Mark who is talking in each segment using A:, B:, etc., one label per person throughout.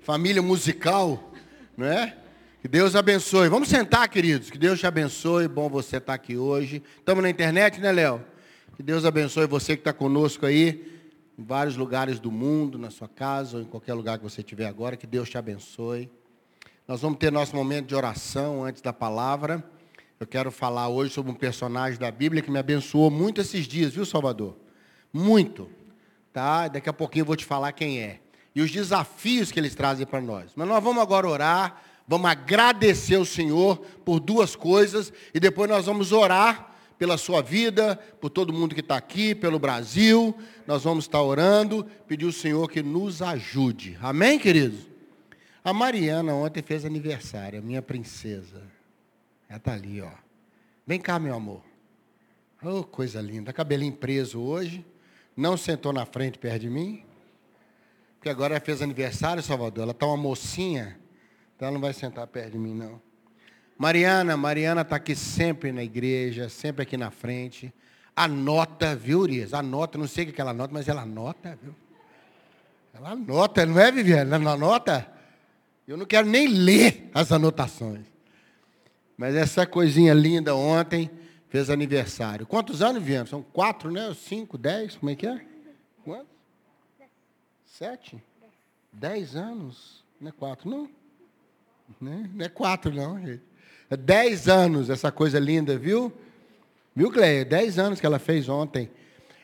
A: família musical, não é? Que Deus abençoe. Vamos sentar, queridos. Que Deus te abençoe. Bom você estar aqui hoje. Estamos na internet, né, Léo? Que Deus abençoe você que está conosco aí, em vários lugares do mundo, na sua casa ou em qualquer lugar que você estiver agora. Que Deus te abençoe. Nós vamos ter nosso momento de oração antes da palavra. Eu quero falar hoje sobre um personagem da Bíblia que me abençoou muito esses dias, viu, Salvador? Muito. Tá? Daqui a pouquinho eu vou te falar quem é. E os desafios que eles trazem para nós. Mas nós vamos agora orar Vamos agradecer o Senhor por duas coisas e depois nós vamos orar pela sua vida, por todo mundo que está aqui, pelo Brasil. Nós vamos estar orando, pedir ao Senhor que nos ajude. Amém, queridos? A Mariana ontem fez aniversário, a minha princesa. Ela está ali, ó. Vem cá, meu amor. Oh, coisa linda. Cabelinho preso hoje. Não sentou na frente perto de mim. Porque agora ela fez aniversário, Salvador. Ela está uma mocinha. Então ela não vai sentar perto de mim, não. Mariana, Mariana está aqui sempre na igreja, sempre aqui na frente. Anota, viu, Urias? Anota, não sei o que ela anota, mas ela anota, viu? Ela anota, não é, Viviane? Ela anota? Eu não quero nem ler as anotações. Mas essa coisinha linda ontem fez aniversário. Quantos anos, Viviane? São quatro, né? Cinco, dez? Como é que é? Quantos? Sete? Dez anos? Não é quatro, não? Né? Não é quatro, não, gente. É dez anos essa coisa linda, viu? Viu, Cleia? Dez anos que ela fez ontem.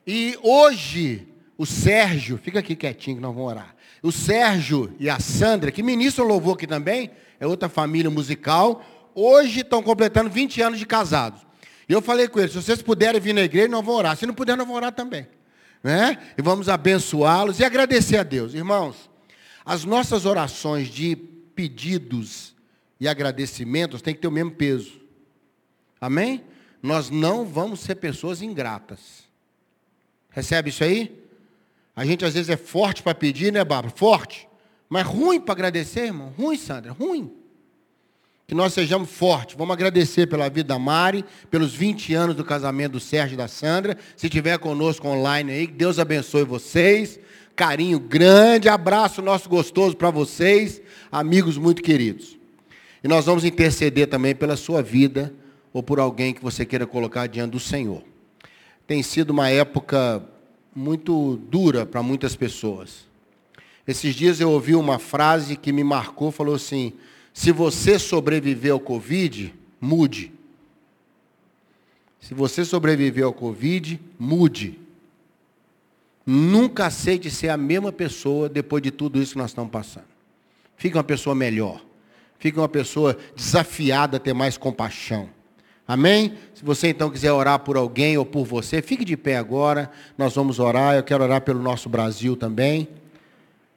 A: E hoje, o Sérgio, fica aqui quietinho que nós vamos orar. O Sérgio e a Sandra, que ministram louvor aqui também, é outra família musical, hoje estão completando 20 anos de casados. E eu falei com eles, se vocês puderem vir na igreja, nós vamos orar. Se não puder, nós vamos orar também. Né? E vamos abençoá-los e agradecer a Deus. Irmãos, as nossas orações de pedidos e agradecimentos têm que ter o mesmo peso. Amém? Nós não vamos ser pessoas ingratas. Recebe isso aí? A gente às vezes é forte para pedir, né, Bárbara? Forte. Mas ruim para agradecer, irmão? Ruim, Sandra, ruim. Que nós sejamos fortes. Vamos agradecer pela vida da Mari, pelos 20 anos do casamento do Sérgio e da Sandra. Se estiver conosco online aí, que Deus abençoe vocês carinho grande, abraço nosso gostoso para vocês, amigos muito queridos. E nós vamos interceder também pela sua vida ou por alguém que você queira colocar diante do Senhor. Tem sido uma época muito dura para muitas pessoas. Esses dias eu ouvi uma frase que me marcou, falou assim: se você sobreviver ao Covid, mude. Se você sobreviver ao Covid, mude. Nunca aceite ser a mesma pessoa depois de tudo isso que nós estamos passando. Fique uma pessoa melhor. Fique uma pessoa desafiada a ter mais compaixão. Amém? Se você então quiser orar por alguém ou por você, fique de pé agora. Nós vamos orar. Eu quero orar pelo nosso Brasil também.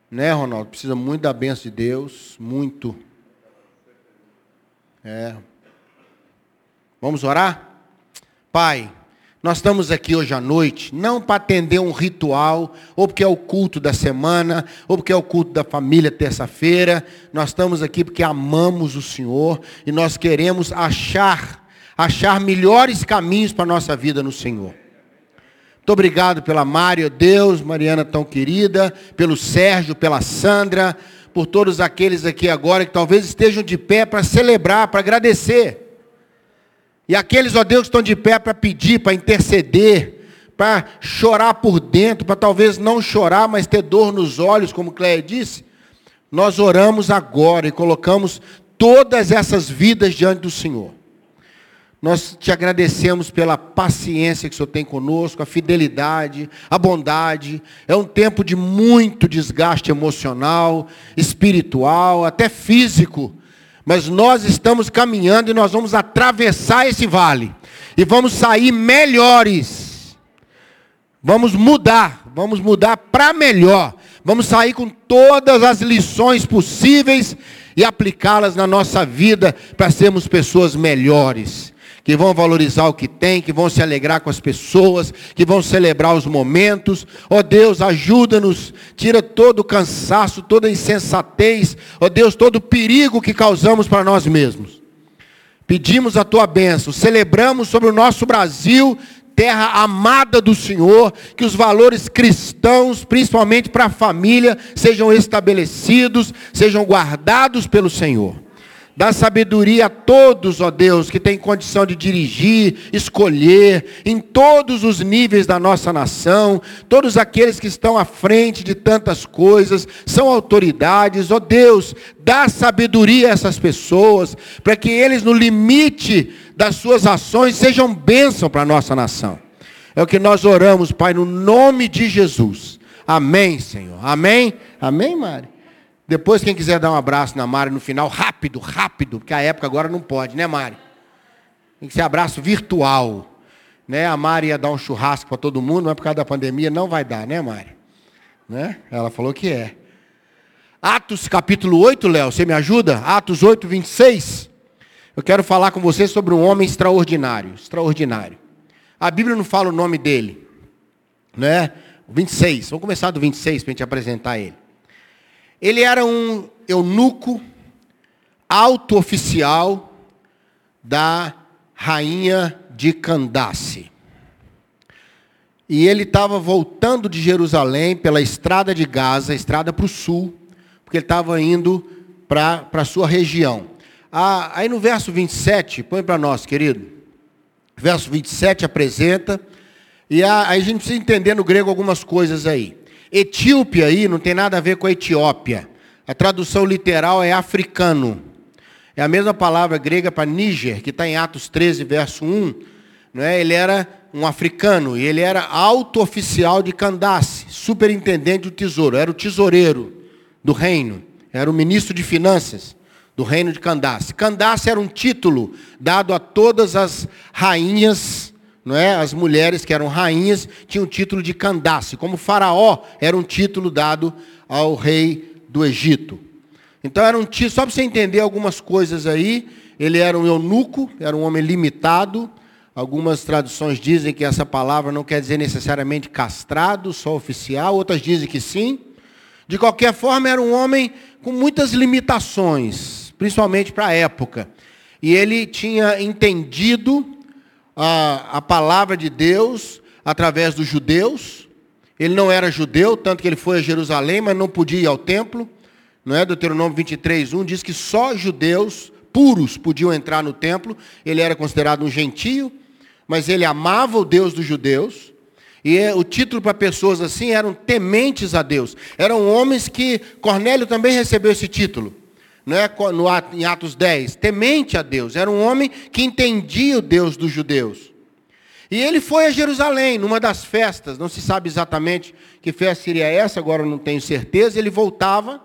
A: Né, Ronaldo? Precisa muito da bênção de Deus. Muito. É. Vamos orar? Pai. Nós estamos aqui hoje à noite, não para atender um ritual, ou porque é o culto da semana, ou porque é o culto da família terça-feira. Nós estamos aqui porque amamos o Senhor e nós queremos achar, achar melhores caminhos para a nossa vida no Senhor. Muito obrigado pela Mária, Deus, Mariana tão querida, pelo Sérgio, pela Sandra, por todos aqueles aqui agora que talvez estejam de pé para celebrar, para agradecer. E aqueles, ó Deus, que estão de pé para pedir, para interceder, para chorar por dentro, para talvez não chorar, mas ter dor nos olhos, como Cléia disse, nós oramos agora e colocamos todas essas vidas diante do Senhor. Nós te agradecemos pela paciência que o Senhor tem conosco, a fidelidade, a bondade. É um tempo de muito desgaste emocional, espiritual, até físico. Mas nós estamos caminhando e nós vamos atravessar esse vale. E vamos sair melhores. Vamos mudar. Vamos mudar para melhor. Vamos sair com todas as lições possíveis e aplicá-las na nossa vida para sermos pessoas melhores que vão valorizar o que tem, que vão se alegrar com as pessoas, que vão celebrar os momentos. Ó oh Deus, ajuda-nos, tira todo o cansaço, toda a insensatez, ó oh Deus, todo o perigo que causamos para nós mesmos. Pedimos a tua bênção, celebramos sobre o nosso Brasil terra amada do Senhor, que os valores cristãos, principalmente para a família, sejam estabelecidos, sejam guardados pelo Senhor. Dá sabedoria a todos, ó Deus, que têm condição de dirigir, escolher, em todos os níveis da nossa nação, todos aqueles que estão à frente de tantas coisas, são autoridades, ó Deus, dá sabedoria a essas pessoas, para que eles, no limite das suas ações, sejam bênção para a nossa nação. É o que nós oramos, Pai, no nome de Jesus. Amém, Senhor. Amém? Amém, Mari? Depois, quem quiser dar um abraço na Mari no final, rápido, rápido, porque a época agora não pode, né, Mari? Tem que ser abraço virtual. Né? A Mari ia dar um churrasco para todo mundo, mas por causa da pandemia não vai dar, né, Mari? Né? Ela falou que é. Atos capítulo 8, Léo, você me ajuda? Atos 8, 26. Eu quero falar com você sobre um homem extraordinário. Extraordinário. A Bíblia não fala o nome dele. Né? 26. Vamos começar do 26 para a gente apresentar ele. Ele era um eunuco alto oficial da rainha de Candace. E ele estava voltando de Jerusalém pela estrada de Gaza, estrada para o sul, porque ele estava indo para a sua região. Ah, aí no verso 27, põe para nós, querido. Verso 27 apresenta, e aí a gente precisa entender no grego algumas coisas aí. Etíope aí não tem nada a ver com a Etiópia. A tradução literal é africano. É a mesma palavra grega para Níger, que está em Atos 13, verso 1. Não é? Ele era um africano e ele era alto oficial de Candace, superintendente do tesouro, era o tesoureiro do reino, era o ministro de finanças do reino de Candace. Candace era um título dado a todas as rainhas não é? As mulheres que eram rainhas tinham o título de Candace, como Faraó era um título dado ao rei do Egito. Então era um título, só para você entender algumas coisas aí, ele era um eunuco, era um homem limitado. Algumas traduções dizem que essa palavra não quer dizer necessariamente castrado, só oficial, outras dizem que sim. De qualquer forma, era um homem com muitas limitações, principalmente para a época. E ele tinha entendido a, a palavra de Deus através dos judeus. Ele não era judeu, tanto que ele foi a Jerusalém, mas não podia ir ao templo. Não é? Deuteronômio 23, 1 diz que só judeus puros podiam entrar no templo. Ele era considerado um gentio, mas ele amava o Deus dos judeus. E é, o título para pessoas assim eram tementes a Deus. Eram homens que Cornélio também recebeu esse título né, no, em Atos 10, temente a Deus. Era um homem que entendia o Deus dos judeus. E ele foi a Jerusalém, numa das festas, não se sabe exatamente que festa seria essa, agora não tenho certeza. Ele voltava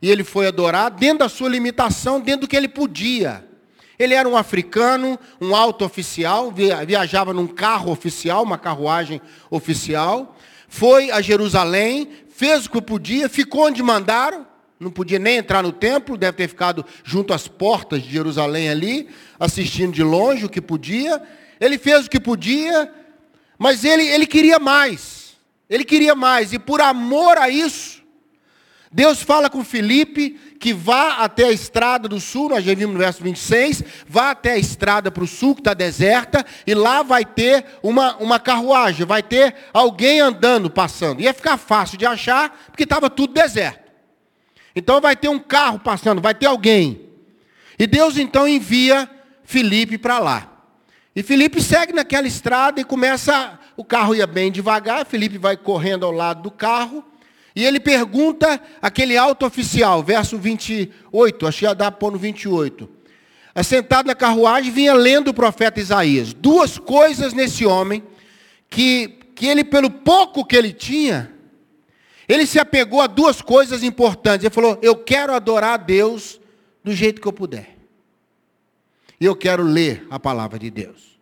A: e ele foi adorar dentro da sua limitação, dentro do que ele podia. Ele era um africano, um alto oficial, viajava num carro oficial, uma carruagem oficial. Foi a Jerusalém, fez o que podia, ficou onde mandaram, não podia nem entrar no templo, deve ter ficado junto às portas de Jerusalém ali, assistindo de longe o que podia. Ele fez o que podia, mas ele, ele queria mais. Ele queria mais, e por amor a isso, Deus fala com Felipe que vá até a estrada do sul, nós já vimos no verso 26, vá até a estrada para o sul, que está deserta, e lá vai ter uma, uma carruagem, vai ter alguém andando, passando. Ia ficar fácil de achar, porque estava tudo deserto. Então vai ter um carro passando, vai ter alguém. E Deus então envia Felipe para lá. E Felipe segue naquela estrada e começa, o carro ia bem devagar, Felipe vai correndo ao lado do carro, e ele pergunta aquele alto oficial, verso 28, acho que ia dar pôr no 28. Assentado na carruagem, vinha lendo o profeta Isaías. Duas coisas nesse homem, que, que ele, pelo pouco que ele tinha, ele se apegou a duas coisas importantes. Ele falou: Eu quero adorar a Deus do jeito que eu puder. E eu quero ler a palavra de Deus.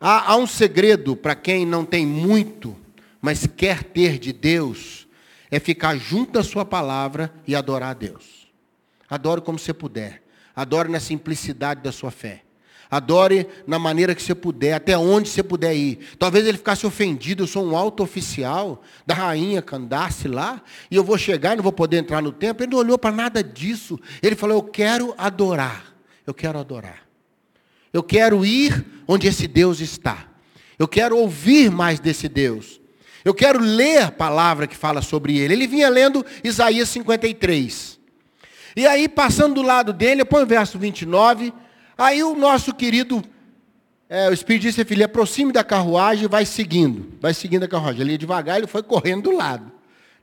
A: Há, há um segredo para quem não tem muito, mas quer ter de Deus, é ficar junto à sua palavra e adorar a Deus. Adore como você puder. Adore na simplicidade da sua fé. Adore na maneira que você puder, até onde você puder ir. Talvez ele ficasse ofendido, eu sou um alto oficial da rainha Candace lá, e eu vou chegar e não vou poder entrar no templo. Ele não olhou para nada disso. Ele falou, eu quero adorar. Eu quero adorar. Eu quero ir onde esse Deus está. Eu quero ouvir mais desse Deus. Eu quero ler a palavra que fala sobre ele. Ele vinha lendo Isaías 53. E aí, passando do lado dele, põe o verso 29. Aí o nosso querido, é, o Espírito disse, filho, aproxime da carruagem e vai seguindo. Vai seguindo a carruagem. Ele ia devagar, ele foi correndo do lado.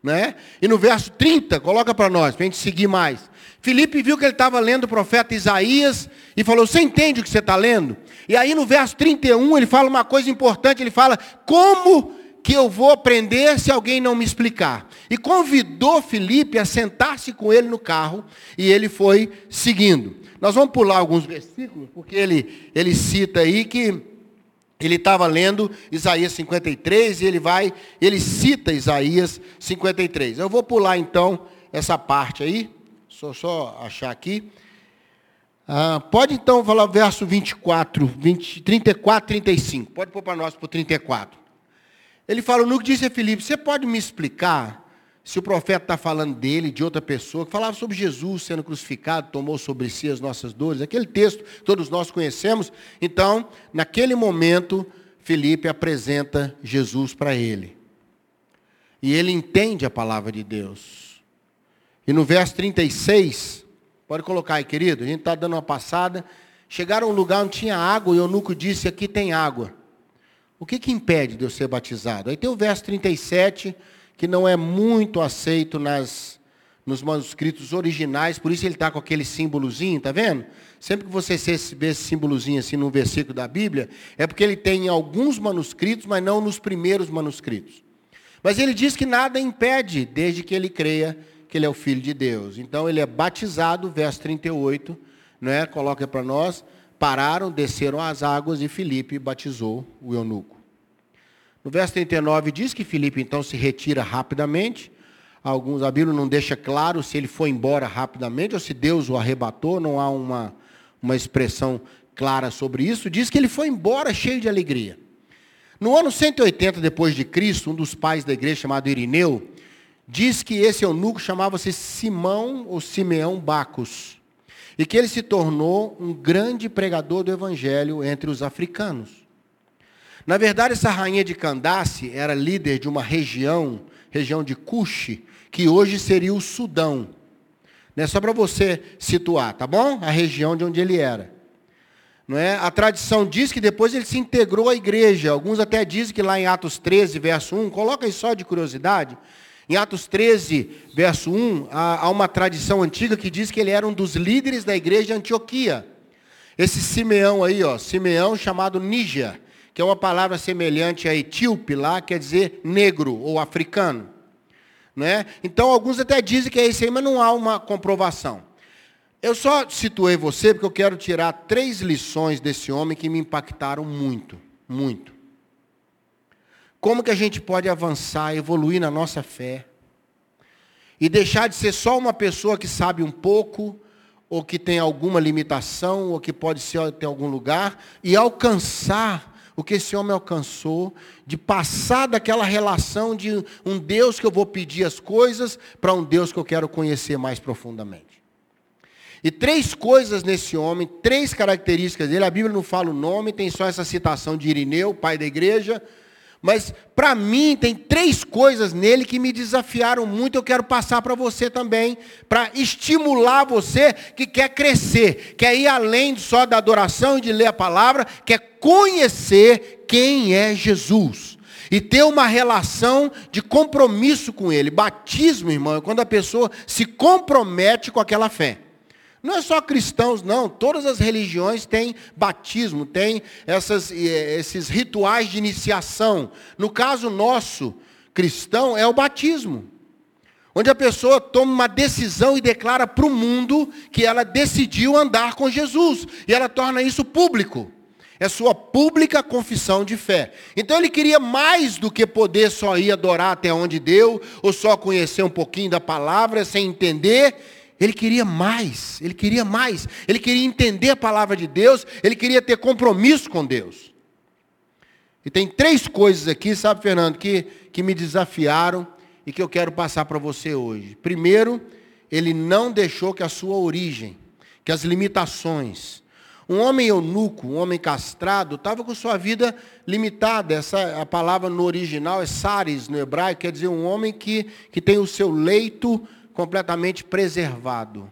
A: Né? E no verso 30, coloca para nós, para a gente seguir mais. Filipe viu que ele estava lendo o profeta Isaías e falou: Você entende o que você está lendo? E aí no verso 31 ele fala uma coisa importante: ele fala, Como que eu vou aprender se alguém não me explicar? E convidou Filipe a sentar-se com ele no carro e ele foi seguindo. Nós vamos pular alguns versículos, porque ele, ele cita aí que ele estava lendo Isaías 53 e ele vai, ele cita Isaías 53. Eu vou pular então essa parte aí, só, só achar aqui. Ah, pode então falar verso 24, 20, 34, 35. Pode pôr para nós para o 34. Ele fala, o que disse a Filipe, você pode me explicar se o profeta está falando dele, de outra pessoa, que falava sobre Jesus sendo crucificado, tomou sobre si as nossas dores, aquele texto todos nós conhecemos. Então, naquele momento, Felipe apresenta Jesus para ele. E ele entende a palavra de Deus. E no verso 36, pode colocar aí, querido, a gente está dando uma passada. Chegaram a um lugar onde tinha água e o eunuco disse: Aqui tem água. O que, que impede de eu ser batizado? Aí tem o verso 37 que não é muito aceito nas, nos manuscritos originais, por isso ele está com aquele símbolozinho, tá vendo? Sempre que você vê esse símbolozinho assim num versículo da Bíblia, é porque ele tem em alguns manuscritos, mas não nos primeiros manuscritos. Mas ele diz que nada impede, desde que ele creia que ele é o Filho de Deus. Então ele é batizado, verso 38, não é? coloca para nós, pararam, desceram as águas e Filipe batizou o eunuco. No verso 39 diz que Filipe então se retira rapidamente. Alguns, a Bíblia não deixa claro se ele foi embora rapidamente ou se Deus o arrebatou, não há uma, uma expressão clara sobre isso. Diz que ele foi embora cheio de alegria. No ano 180 depois de Cristo, um dos pais da igreja chamado Irineu, diz que esse eunuco chamava-se Simão ou Simeão Bacos, e que ele se tornou um grande pregador do evangelho entre os africanos. Na verdade, essa rainha de Candace era líder de uma região, região de Cuxi, que hoje seria o Sudão. Né? Só para você situar, tá bom? A região de onde ele era. Não é? A tradição diz que depois ele se integrou à igreja. Alguns até dizem que lá em Atos 13, verso 1, coloca aí só de curiosidade. Em Atos 13, verso 1, há uma tradição antiga que diz que ele era um dos líderes da igreja de Antioquia. Esse Simeão aí, ó, Simeão chamado Níger que é uma palavra semelhante a etíope lá, quer dizer negro ou africano. Né? Então, alguns até dizem que é isso aí, mas não há uma comprovação. Eu só situei você porque eu quero tirar três lições desse homem que me impactaram muito, muito. Como que a gente pode avançar, evoluir na nossa fé e deixar de ser só uma pessoa que sabe um pouco, ou que tem alguma limitação, ou que pode ser ter algum lugar, e alcançar o que esse homem alcançou, de passar daquela relação de um Deus que eu vou pedir as coisas para um Deus que eu quero conhecer mais profundamente. E três coisas nesse homem, três características dele, a Bíblia não fala o nome, tem só essa citação de Irineu, pai da igreja, mas para mim tem três coisas nele que me desafiaram muito, eu quero passar para você também, para estimular você que quer crescer, quer ir além só da adoração e de ler a palavra, quer conhecer quem é Jesus. E ter uma relação de compromisso com Ele. Batismo, irmão, é quando a pessoa se compromete com aquela fé. Não é só cristãos, não. Todas as religiões têm batismo, têm essas, eh, esses rituais de iniciação. No caso nosso, cristão, é o batismo. Onde a pessoa toma uma decisão e declara para o mundo que ela decidiu andar com Jesus. E ela torna isso público. É sua pública confissão de fé. Então ele queria mais do que poder só ir adorar até onde deu, ou só conhecer um pouquinho da palavra sem entender. Ele queria mais, ele queria mais. Ele queria entender a palavra de Deus, ele queria ter compromisso com Deus. E tem três coisas aqui, sabe, Fernando, que, que me desafiaram e que eu quero passar para você hoje. Primeiro, ele não deixou que a sua origem, que as limitações, Um homem eunuco, um homem castrado, estava com sua vida limitada. Essa, a palavra no original é saris, no hebraico, quer dizer um homem que, que tem o seu leito completamente preservado.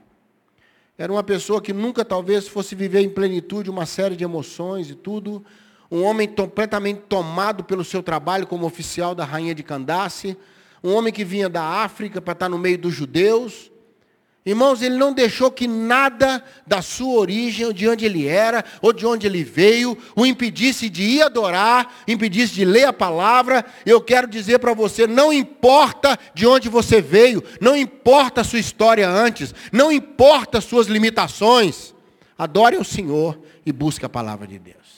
A: Era uma pessoa que nunca talvez fosse viver em plenitude uma série de emoções e tudo. Um homem completamente tomado pelo seu trabalho como oficial da rainha de Candace. Um homem que vinha da África para estar no meio dos judeus Irmãos, ele não deixou que nada da sua origem, de onde ele era, ou de onde ele veio, o impedisse de ir adorar, impedisse de ler a palavra. Eu quero dizer para você, não importa de onde você veio, não importa a sua história antes, não importa as suas limitações. Adore o Senhor e busque a palavra de Deus.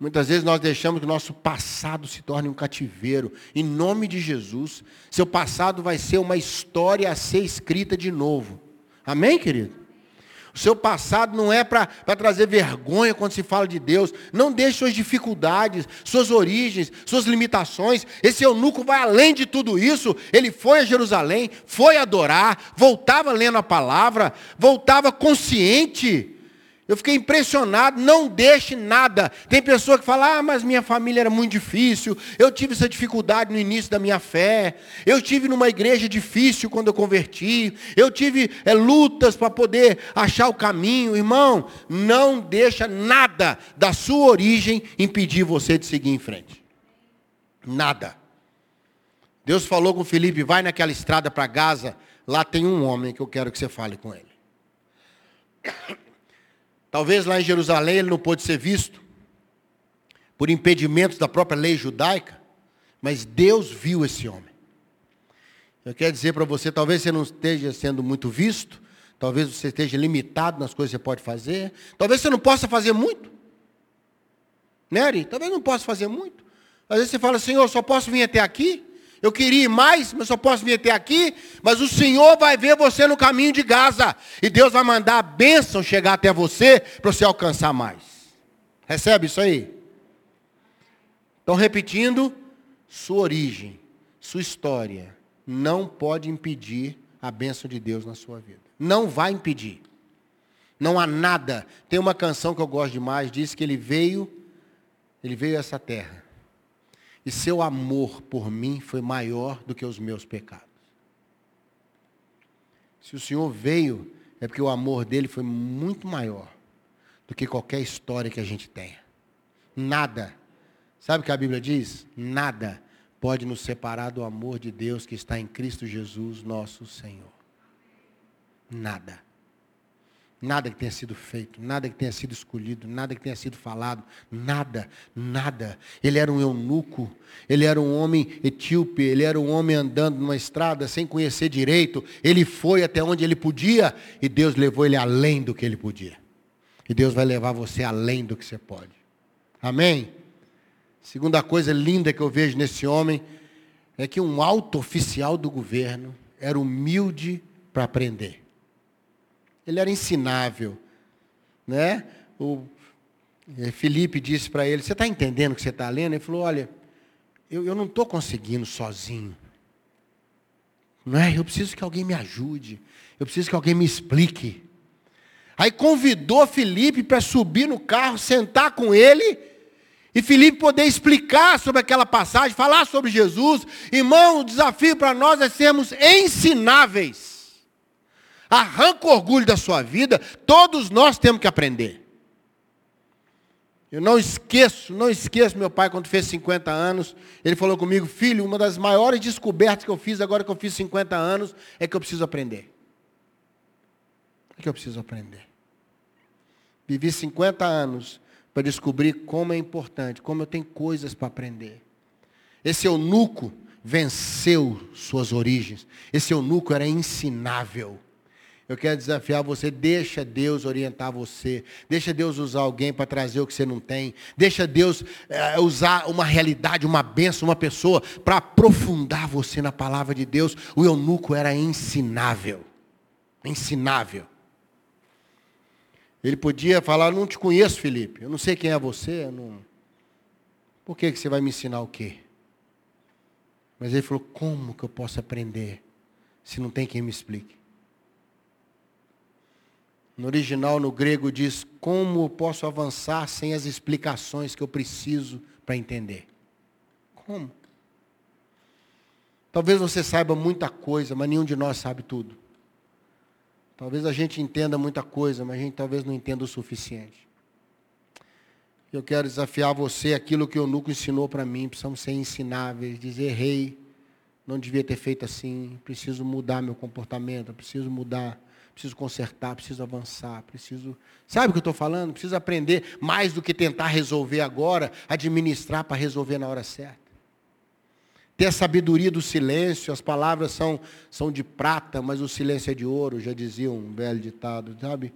A: Muitas vezes nós deixamos que o nosso passado se torne um cativeiro. Em nome de Jesus, seu passado vai ser uma história a ser escrita de novo. Amém, querido? O seu passado não é para trazer vergonha quando se fala de Deus. Não deixe suas dificuldades, suas origens, suas limitações. Esse eunuco vai além de tudo isso. Ele foi a Jerusalém, foi adorar, voltava lendo a palavra, voltava consciente eu fiquei impressionado, não deixe nada. Tem pessoa que fala, ah, mas minha família era muito difícil, eu tive essa dificuldade no início da minha fé, eu tive numa igreja difícil quando eu converti, eu tive é, lutas para poder achar o caminho. Irmão, não deixa nada da sua origem impedir você de seguir em frente. Nada. Deus falou com Felipe, vai naquela estrada para Gaza, lá tem um homem que eu quero que você fale com ele. Talvez lá em Jerusalém ele não pôde ser visto por impedimentos da própria lei judaica, mas Deus viu esse homem. Eu quero dizer para você, talvez você não esteja sendo muito visto, talvez você esteja limitado nas coisas que você pode fazer, talvez você não possa fazer muito. Nery, né, talvez não possa fazer muito. Às vezes você fala, Senhor, só posso vir até aqui. Eu queria ir mais, mas só posso vir até aqui. Mas o Senhor vai ver você no caminho de Gaza. E Deus vai mandar a bênção chegar até você para você alcançar mais. Recebe isso aí? Então, repetindo, sua origem, sua história, não pode impedir a bênção de Deus na sua vida. Não vai impedir. Não há nada. Tem uma canção que eu gosto demais, diz que ele veio, ele veio a essa terra e seu amor por mim foi maior do que os meus pecados. Se o Senhor veio, é porque o amor dele foi muito maior do que qualquer história que a gente tenha. Nada. Sabe o que a Bíblia diz? Nada pode nos separar do amor de Deus que está em Cristo Jesus, nosso Senhor. Nada. Nada que tenha sido feito, nada que tenha sido escolhido, nada que tenha sido falado, nada, nada. Ele era um eunuco, ele era um homem etíope, ele era um homem andando numa estrada sem conhecer direito. Ele foi até onde ele podia e Deus levou ele além do que ele podia. E Deus vai levar você além do que você pode. Amém? Segunda coisa linda que eu vejo nesse homem é que um alto oficial do governo era humilde para aprender ele era ensinável. Né? O eh, Felipe disse para ele, você está entendendo o que você está lendo? Ele falou, olha, eu, eu não estou conseguindo sozinho. Não é? Eu preciso que alguém me ajude. Eu preciso que alguém me explique. Aí convidou Felipe para subir no carro, sentar com ele, e Felipe poder explicar sobre aquela passagem, falar sobre Jesus. Irmão, o desafio para nós é sermos ensináveis. Arranca o orgulho da sua vida, todos nós temos que aprender. Eu não esqueço, não esqueço meu pai quando fez 50 anos, ele falou comigo, filho, uma das maiores descobertas que eu fiz agora que eu fiz 50 anos é que eu preciso aprender. É que eu preciso aprender. Vivi 50 anos para descobrir como é importante, como eu tenho coisas para aprender. Esse eunuco venceu suas origens. Esse eunuco era ensinável. Eu quero desafiar você, deixa Deus orientar você. Deixa Deus usar alguém para trazer o que você não tem. Deixa Deus é, usar uma realidade, uma benção, uma pessoa para aprofundar você na palavra de Deus. O eunuco era ensinável. Ensinável. Ele podia falar, não te conheço, Felipe. Eu não sei quem é você. Não... Por que, que você vai me ensinar o quê? Mas ele falou, como que eu posso aprender se não tem quem me explique? No original, no grego, diz: Como posso avançar sem as explicações que eu preciso para entender? Como? Talvez você saiba muita coisa, mas nenhum de nós sabe tudo. Talvez a gente entenda muita coisa, mas a gente talvez não entenda o suficiente. Eu quero desafiar você aquilo que o Nuco ensinou para mim. Precisamos ser ensináveis, dizer errei, não devia ter feito assim, preciso mudar meu comportamento, preciso mudar, preciso consertar, preciso avançar, preciso. Sabe o que eu estou falando? Preciso aprender mais do que tentar resolver agora, administrar para resolver na hora certa. Ter a sabedoria do silêncio, as palavras são, são de prata, mas o silêncio é de ouro, já dizia um velho ditado, sabe?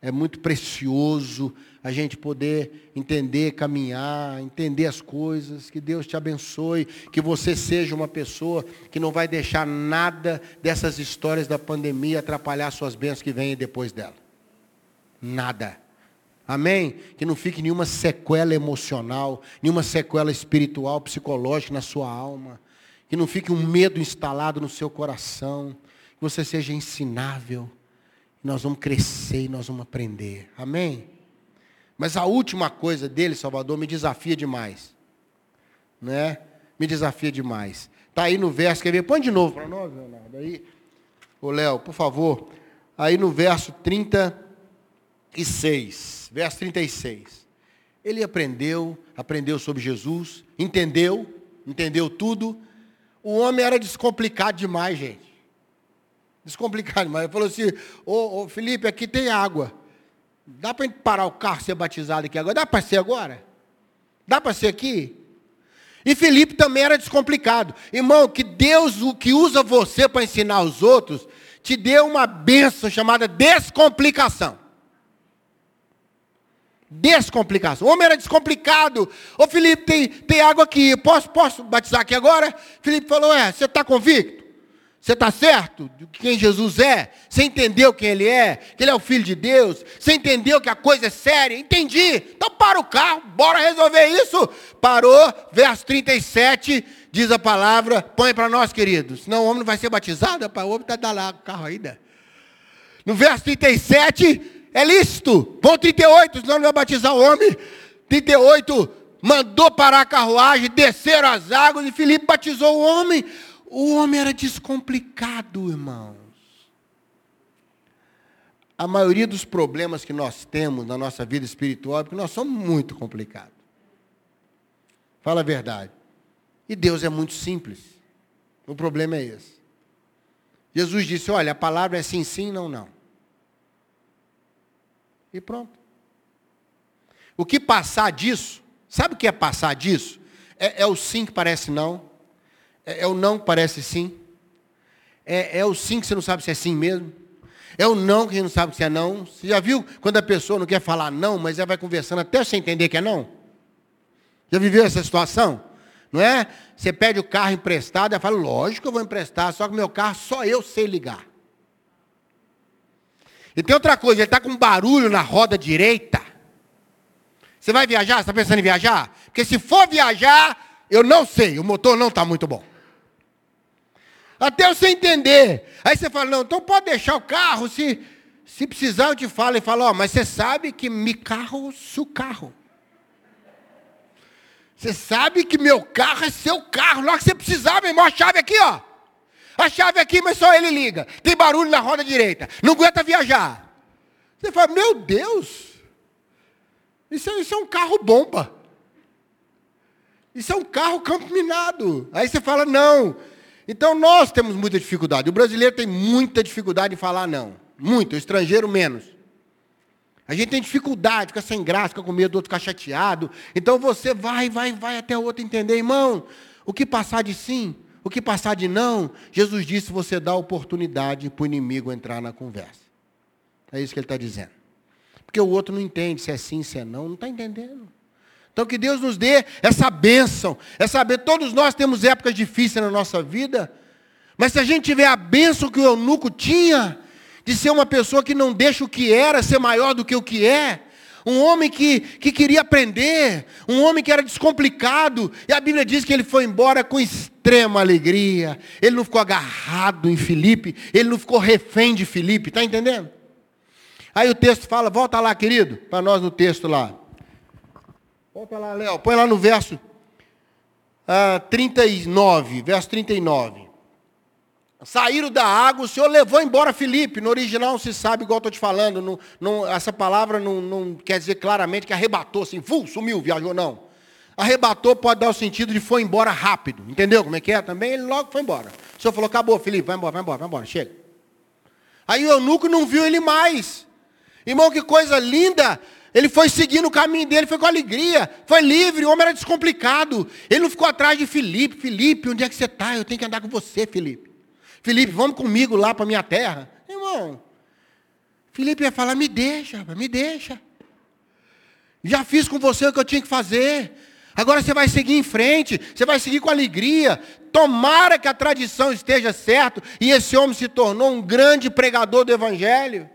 A: É muito precioso a gente poder entender, caminhar, entender as coisas. Que Deus te abençoe, que você seja uma pessoa que não vai deixar nada dessas histórias da pandemia atrapalhar suas bênçãos que vêm depois dela. Nada. Amém? Que não fique nenhuma sequela emocional, nenhuma sequela espiritual, psicológica na sua alma. Que não fique um medo instalado no seu coração. Que você seja ensinável nós vamos crescer e nós vamos aprender. Amém? Mas a última coisa dele, Salvador, me desafia demais. Né? Me desafia demais. Está aí no verso, quer ver? Põe de novo para nós, Leonardo. Aí, ô Léo, por favor. Aí no verso 36. Verso 36. Ele aprendeu, aprendeu sobre Jesus, entendeu, entendeu tudo. O homem era descomplicado demais, gente descomplicado, mas ele falou assim, ô, Felipe, aqui tem água. Dá para parar o carro ser batizado aqui agora? Dá para ser agora? Dá para ser aqui? E Felipe também era descomplicado. Irmão, que Deus, o que usa você para ensinar os outros, te deu uma benção chamada descomplicação. Descomplicação. O homem era descomplicado. Ô Felipe, tem, tem água aqui. Posso, posso batizar aqui agora? Felipe falou: É, você está convicto? Você está certo de quem Jesus é? Você entendeu quem Ele é? Que Ele é o Filho de Deus? Você entendeu que a coisa é séria? Entendi. Então para o carro, bora resolver isso. Parou, verso 37, diz a palavra, põe para nós, queridos. Senão o homem não vai ser batizado, o homem está lá o carro ainda. No verso 37, é lícito. Ponto 38, senão não vai batizar o homem. 38, mandou parar a carruagem, desceram as águas e Filipe batizou o homem. O homem era descomplicado, irmãos. A maioria dos problemas que nós temos na nossa vida espiritual é porque nós somos muito complicados. Fala a verdade. E Deus é muito simples. O problema é esse. Jesus disse: Olha, a palavra é sim, sim, não, não. E pronto. O que passar disso, sabe o que é passar disso? É, é o sim que parece não, é, é o não que parece sim. É, é o sim que você não sabe se é sim mesmo. É o não que a gente não sabe se é não. Você já viu quando a pessoa não quer falar não, mas ela vai conversando até você entender que é não? Já viveu essa situação? Não é? Você pede o carro emprestado, ela fala, lógico que eu vou emprestar, só que meu carro só eu sei ligar. E tem outra coisa, ele está com barulho na roda direita. Você vai viajar? Você está pensando em viajar? Porque se for viajar, eu não sei, o motor não está muito bom. Até você entender. Aí você fala, não, então pode deixar o carro, se, se precisar eu te falo. E fala, ó, mas você sabe que me carro seu carro. Você sabe que meu carro é seu carro. Logo que você precisar, meu irmão, a chave aqui, ó. A chave aqui, mas só ele liga. Tem barulho na roda direita. Não aguenta viajar. Você fala, meu Deus. Isso, é, isso é um carro bomba. Isso é um carro campo minado. Aí você fala, não, então nós temos muita dificuldade. O brasileiro tem muita dificuldade em falar não. Muito, o estrangeiro menos. A gente tem dificuldade, fica sem graça, fica com medo do outro ficar chateado. Então você vai, vai, vai até o outro entender, irmão. O que passar de sim, o que passar de não, Jesus disse: você dá oportunidade para o inimigo entrar na conversa. É isso que ele está dizendo. Porque o outro não entende se é sim, se é não, não está entendendo. Então que Deus nos dê essa bênção, é saber, todos nós temos épocas difíceis na nossa vida, mas se a gente tiver a bênção que o eunuco tinha, de ser uma pessoa que não deixa o que era ser maior do que o que é, um homem que, que queria aprender, um homem que era descomplicado, e a Bíblia diz que ele foi embora com extrema alegria, ele não ficou agarrado em Filipe, ele não ficou refém de Filipe, está entendendo? Aí o texto fala, volta lá, querido, para nós no texto lá. Lá, Léo, põe lá no verso uh, ah, 39, verso 39. Saíram da água, o Senhor levou embora Felipe. No original não se sabe, igual estou te falando. Não, não, essa palavra não, não, quer dizer claramente que arrebatou, assim, fum, sumiu, viajou, não. Arrebatou pode dar o sentido de foi embora rápido. Entendeu como é que é também? Ele logo foi embora. O Senhor falou, acabou, Felipe, vai embora, vai embora, vai embora, chega. Aí o eunuco não viu ele mais. Irmão, que coisa linda. Ele foi seguindo o caminho dele, foi com alegria, foi livre, o homem era descomplicado. Ele não ficou atrás de Felipe. Felipe, onde é que você está? Eu tenho que andar com você, Felipe. Felipe, vamos comigo lá para minha terra. Irmão, Felipe ia falar, me deixa, me deixa. Já fiz com você o que eu tinha que fazer. Agora você vai seguir em frente, você vai seguir com alegria. Tomara que a tradição esteja certa e esse homem se tornou um grande pregador do evangelho.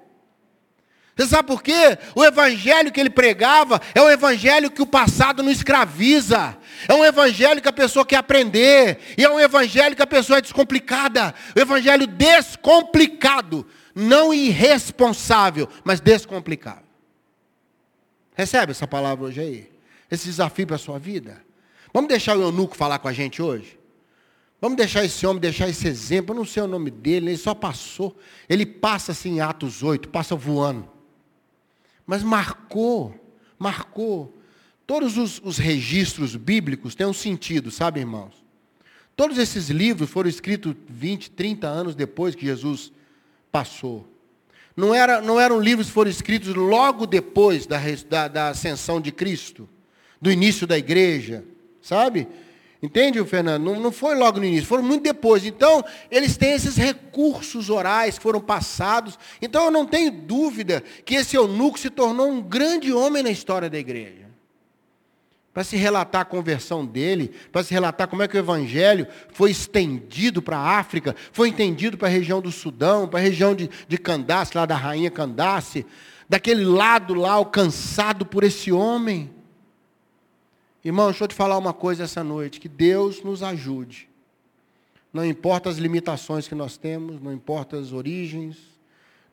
A: Você sabe por quê? O evangelho que ele pregava é um evangelho que o passado não escraviza. É um evangelho que a pessoa quer aprender. E é um evangelho que a pessoa é descomplicada. O evangelho descomplicado. Não irresponsável, mas descomplicado. Recebe essa palavra hoje aí? Esse desafio para a sua vida? Vamos deixar o eunuco falar com a gente hoje? Vamos deixar esse homem, deixar esse exemplo. Eu não sei o nome dele, ele só passou. Ele passa assim em Atos 8, passa voando. Mas marcou, marcou. Todos os, os registros bíblicos têm um sentido, sabe, irmãos? Todos esses livros foram escritos 20, 30 anos depois que Jesus passou. Não, era, não eram livros que foram escritos logo depois da, da, da ascensão de Cristo, do início da igreja, sabe? Entende, Fernando? Não, não foi logo no início, foram muito depois. Então, eles têm esses recursos orais que foram passados. Então, eu não tenho dúvida que esse eunuco se tornou um grande homem na história da igreja. Para se relatar a conversão dele, para se relatar como é que o evangelho foi estendido para a África, foi entendido para a região do Sudão, para a região de, de Candace, lá da rainha Candace, daquele lado lá alcançado por esse homem. Irmão, deixa eu te falar uma coisa essa noite, que Deus nos ajude. Não importa as limitações que nós temos, não importa as origens,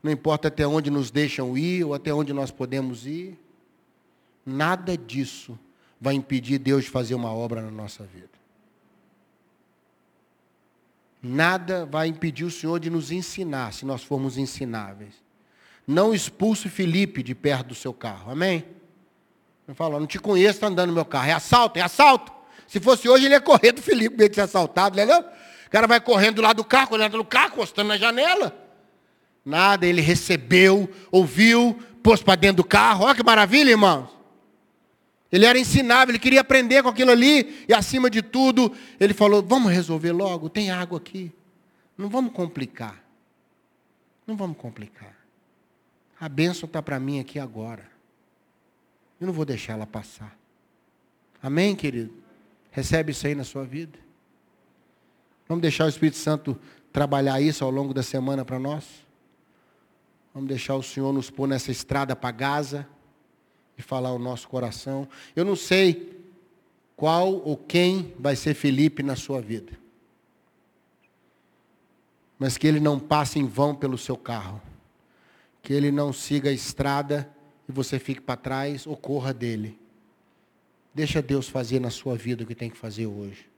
A: não importa até onde nos deixam ir ou até onde nós podemos ir. Nada disso vai impedir Deus de fazer uma obra na nossa vida. Nada vai impedir o Senhor de nos ensinar, se nós formos ensináveis. Não expulse Felipe de perto do seu carro. Amém? Eu falo, não te conheço, está andando no meu carro. É assalto, é assalto. Se fosse hoje, ele ia correr do Felipe, meio de ser assaltado, entendeu? O cara vai correndo do lado do carro, olhando no carro, encostando na janela. Nada, ele recebeu, ouviu, pôs para dentro do carro. Olha que maravilha, irmãos. Ele era ensinável, ele queria aprender com aquilo ali, e acima de tudo, ele falou: vamos resolver logo, tem água aqui. Não vamos complicar. Não vamos complicar. A bênção está para mim aqui agora. Eu não vou deixar ela passar. Amém, querido? Recebe isso aí na sua vida. Vamos deixar o Espírito Santo trabalhar isso ao longo da semana para nós. Vamos deixar o Senhor nos pôr nessa estrada para Gaza e falar o nosso coração. Eu não sei qual ou quem vai ser Felipe na sua vida. Mas que ele não passe em vão pelo seu carro. Que ele não siga a estrada e você fique para trás ou corra dele. Deixa Deus fazer na sua vida o que tem que fazer hoje.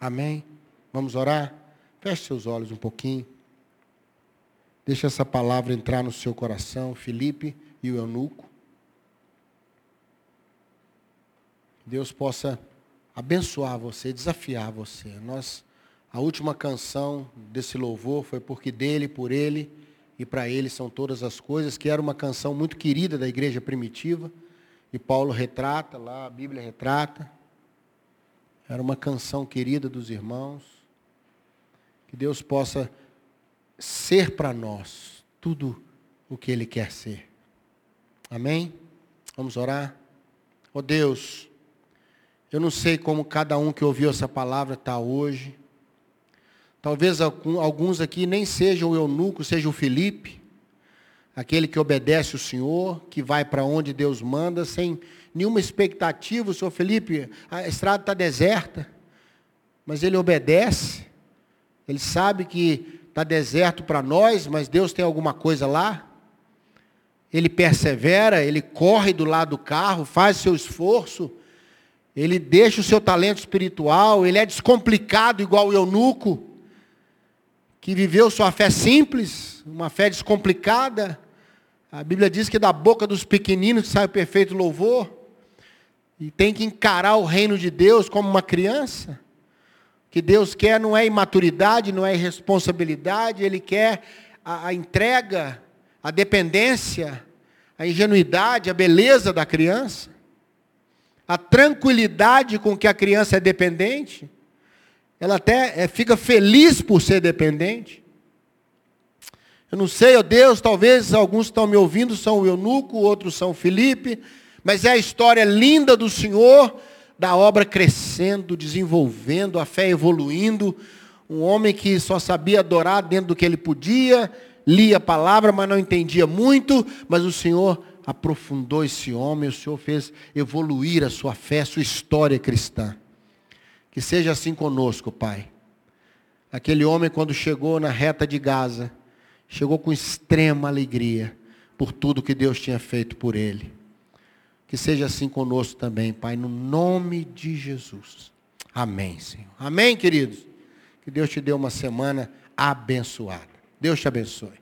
A: Amém? Vamos orar? Feche seus olhos um pouquinho. Deixa essa palavra entrar no seu coração, Felipe e o eunuco. Deus possa abençoar você, desafiar você. Nós, a última canção desse louvor foi porque dele, por ele e para ele são todas as coisas, que era uma canção muito querida da igreja primitiva, e Paulo retrata lá, a Bíblia retrata. Era uma canção querida dos irmãos. Que Deus possa ser para nós tudo o que Ele quer ser. Amém? Vamos orar? Oh Deus, eu não sei como cada um que ouviu essa palavra está hoje. Talvez alguns aqui nem sejam o eunuco, seja o Felipe, aquele que obedece o Senhor, que vai para onde Deus manda, sem nenhuma expectativa. O senhor Felipe, a estrada está deserta, mas ele obedece, ele sabe que está deserto para nós, mas Deus tem alguma coisa lá. ele persevera, ele corre do lado do carro, faz seu esforço, ele deixa o seu talento espiritual, ele é descomplicado igual o eunuco, que viveu sua fé simples, uma fé descomplicada. A Bíblia diz que da boca dos pequeninos sai o perfeito louvor. E tem que encarar o reino de Deus como uma criança. O que Deus quer não é imaturidade, não é irresponsabilidade, Ele quer a, a entrega, a dependência, a ingenuidade, a beleza da criança, a tranquilidade com que a criança é dependente. Ela até é, fica feliz por ser dependente. Eu não sei, ó Deus, talvez alguns estão me ouvindo são o eunuco, outros são Felipe, mas é a história linda do Senhor, da obra crescendo, desenvolvendo, a fé evoluindo, um homem que só sabia adorar dentro do que ele podia, lia a palavra, mas não entendia muito, mas o Senhor aprofundou esse homem, o Senhor fez evoluir a sua fé, a sua história cristã. Que seja assim conosco, Pai. Aquele homem, quando chegou na reta de Gaza, chegou com extrema alegria por tudo que Deus tinha feito por ele. Que seja assim conosco também, Pai, no nome de Jesus. Amém, Senhor. Amém, queridos. Que Deus te dê uma semana abençoada. Deus te abençoe.